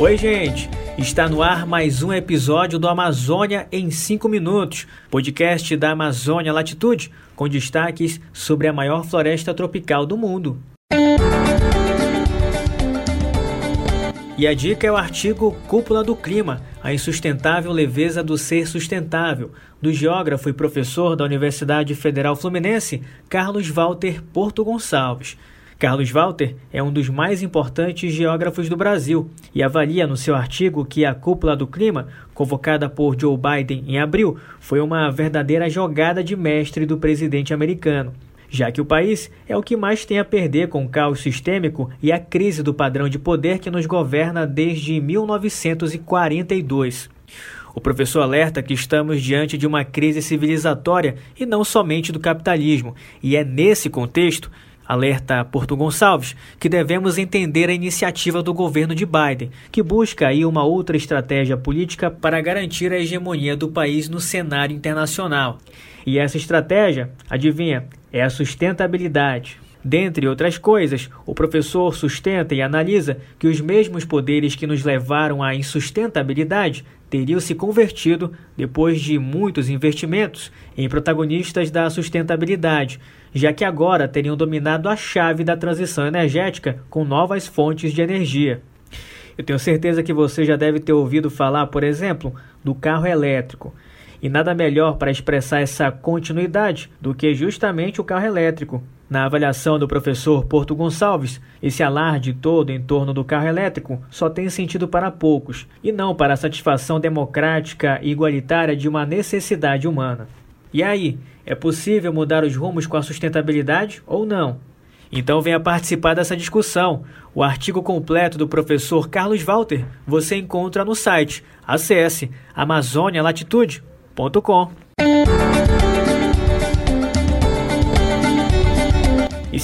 Oi, gente! Está no ar mais um episódio do Amazônia em 5 Minutos, podcast da Amazônia Latitude, com destaques sobre a maior floresta tropical do mundo. E a dica é o artigo Cúpula do Clima, a insustentável leveza do ser sustentável, do geógrafo e professor da Universidade Federal Fluminense, Carlos Walter Porto Gonçalves. Carlos Walter é um dos mais importantes geógrafos do Brasil e avalia no seu artigo que a cúpula do clima, convocada por Joe Biden em abril, foi uma verdadeira jogada de mestre do presidente americano, já que o país é o que mais tem a perder com o caos sistêmico e a crise do padrão de poder que nos governa desde 1942. O professor alerta que estamos diante de uma crise civilizatória e não somente do capitalismo, e é nesse contexto Alerta Porto Gonçalves que devemos entender a iniciativa do governo de Biden, que busca aí uma outra estratégia política para garantir a hegemonia do país no cenário internacional. E essa estratégia, adivinha, é a sustentabilidade. Dentre outras coisas, o professor sustenta e analisa que os mesmos poderes que nos levaram à insustentabilidade teriam se convertido, depois de muitos investimentos, em protagonistas da sustentabilidade, já que agora teriam dominado a chave da transição energética com novas fontes de energia. Eu tenho certeza que você já deve ter ouvido falar, por exemplo, do carro elétrico. E nada melhor para expressar essa continuidade do que justamente o carro elétrico, na avaliação do professor Porto Gonçalves, esse alarde todo em torno do carro elétrico só tem sentido para poucos e não para a satisfação democrática e igualitária de uma necessidade humana. E aí, é possível mudar os rumos com a sustentabilidade ou não? Então venha participar dessa discussão. O artigo completo do professor Carlos Walter você encontra no site. Acesse amazonialatitude.com.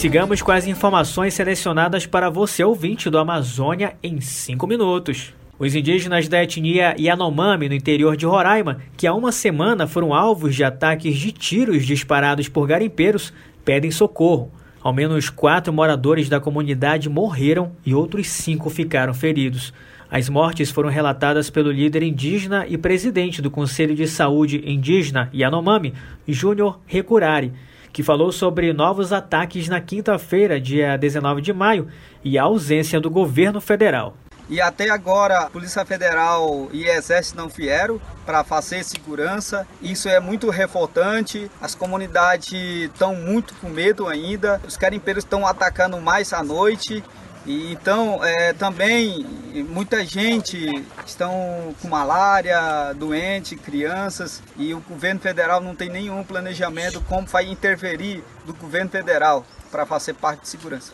sigamos com as informações selecionadas para você, ouvinte do Amazônia, em 5 minutos. Os indígenas da etnia Yanomami, no interior de Roraima, que há uma semana foram alvos de ataques de tiros disparados por garimpeiros, pedem socorro. Ao menos quatro moradores da comunidade morreram e outros cinco ficaram feridos. As mortes foram relatadas pelo líder indígena e presidente do Conselho de Saúde Indígena Yanomami, Júnior Recurari que falou sobre novos ataques na quinta-feira, dia 19 de maio, e a ausência do governo federal. E até agora Polícia Federal e Exército não vieram para fazer segurança. Isso é muito revoltante. As comunidades estão muito com medo ainda. Os carimpeiros estão atacando mais à noite. E então é, também muita gente estão com malária, doente, crianças, e o governo federal não tem nenhum planejamento como vai interferir do governo federal para fazer parte de segurança.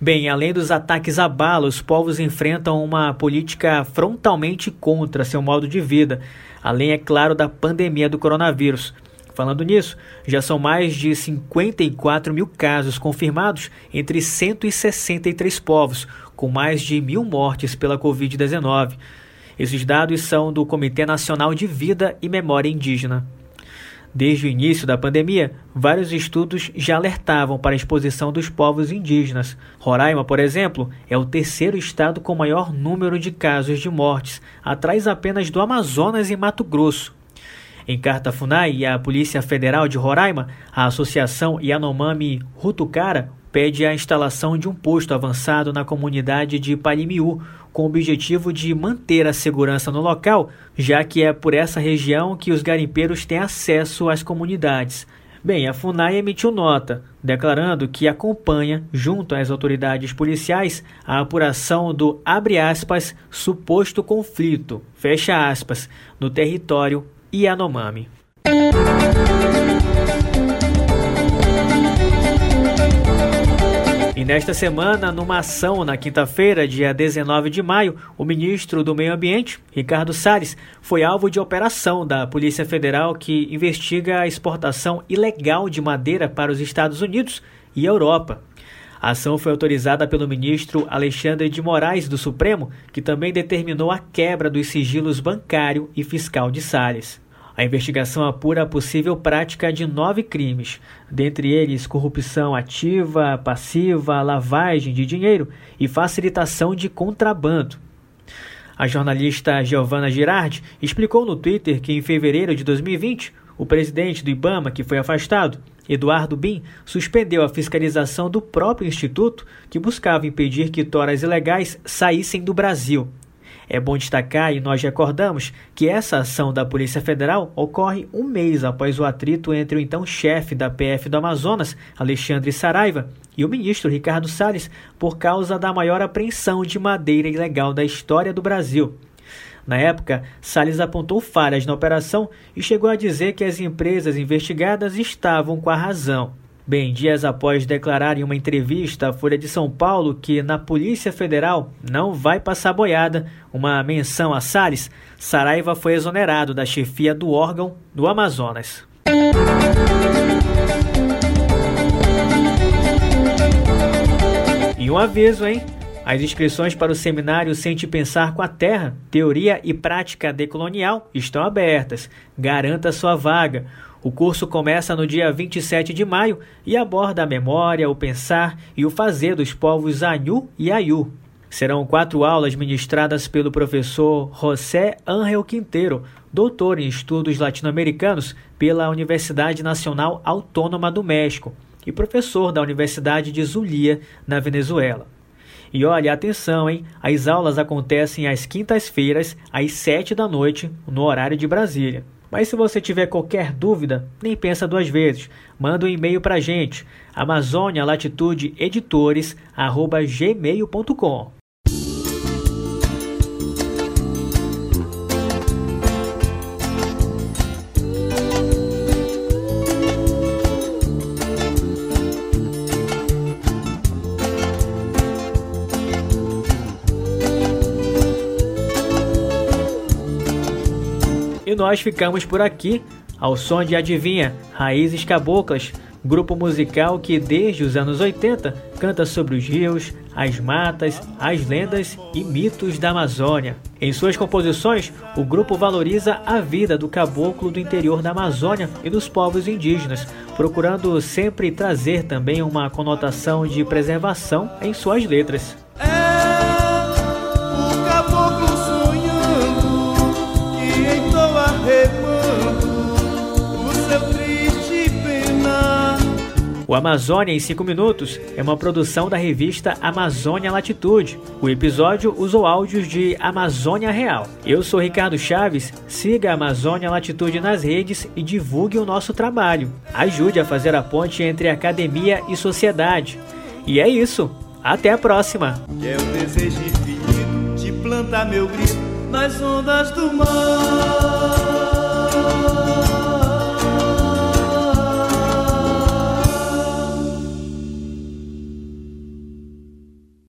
Bem, além dos ataques a bala, os povos enfrentam uma política frontalmente contra seu modo de vida, além, é claro, da pandemia do coronavírus. Falando nisso, já são mais de 54 mil casos confirmados entre 163 povos, com mais de mil mortes pela Covid-19. Esses dados são do Comitê Nacional de Vida e Memória Indígena. Desde o início da pandemia, vários estudos já alertavam para a exposição dos povos indígenas. Roraima, por exemplo, é o terceiro estado com maior número de casos de mortes, atrás apenas do Amazonas e Mato Grosso. Em carta FUNAI e a Polícia Federal de Roraima, a Associação Yanomami Rutucara pede a instalação de um posto avançado na comunidade de Palimiú, com o objetivo de manter a segurança no local, já que é por essa região que os garimpeiros têm acesso às comunidades. Bem, a FUNAI emitiu nota, declarando que acompanha, junto às autoridades policiais, a apuração do, aspas, suposto conflito, aspas, no território Yanomami. E nesta semana, numa ação na quinta-feira, dia 19 de maio, o ministro do Meio Ambiente, Ricardo Salles, foi alvo de operação da Polícia Federal que investiga a exportação ilegal de madeira para os Estados Unidos e Europa. A ação foi autorizada pelo ministro Alexandre de Moraes do Supremo, que também determinou a quebra dos sigilos bancário e fiscal de Salles. A investigação apura a possível prática de nove crimes, dentre eles corrupção ativa, passiva, lavagem de dinheiro e facilitação de contrabando. A jornalista Giovanna Girardi explicou no Twitter que em fevereiro de 2020, o presidente do Ibama, que foi afastado, Eduardo Bin, suspendeu a fiscalização do próprio instituto que buscava impedir que toras ilegais saíssem do Brasil. É bom destacar, e nós recordamos, que essa ação da Polícia Federal ocorre um mês após o atrito entre o então chefe da PF do Amazonas, Alexandre Saraiva, e o ministro Ricardo Salles, por causa da maior apreensão de madeira ilegal da história do Brasil. Na época, Salles apontou falhas na operação e chegou a dizer que as empresas investigadas estavam com a razão. Bem, dias após declarar em uma entrevista à Folha de São Paulo que na Polícia Federal não vai passar boiada, uma menção a Salles, Saraiva foi exonerado da chefia do órgão do Amazonas. E um aviso, hein? As inscrições para o seminário Sente Pensar com a Terra, Teoria e Prática Decolonial estão abertas. Garanta sua vaga. O curso começa no dia 27 de maio e aborda a memória, o pensar e o fazer dos povos Anhu e Ayu. Serão quatro aulas ministradas pelo professor José Ángel Quinteiro, doutor em estudos latino-americanos pela Universidade Nacional Autônoma do México e professor da Universidade de Zulia, na Venezuela. E olha, atenção, hein? As aulas acontecem às quintas-feiras, às sete da noite, no horário de Brasília. Mas se você tiver qualquer dúvida, nem pensa duas vezes. Manda um e-mail para a gente, amazonialatitudeeditores.gmail.com E nós ficamos por aqui, ao som de Adivinha, Raízes Caboclas, grupo musical que desde os anos 80 canta sobre os rios, as matas, as lendas e mitos da Amazônia. Em suas composições, o grupo valoriza a vida do caboclo do interior da Amazônia e dos povos indígenas, procurando sempre trazer também uma conotação de preservação em suas letras. O Amazônia em 5 Minutos é uma produção da revista Amazônia Latitude. O episódio usou áudios de Amazônia Real. Eu sou Ricardo Chaves, siga a Amazônia Latitude nas redes e divulgue o nosso trabalho. Ajude a fazer a ponte entre academia e sociedade. E é isso. Até a próxima. É o desejo de plantar meu grito nas ondas do mar.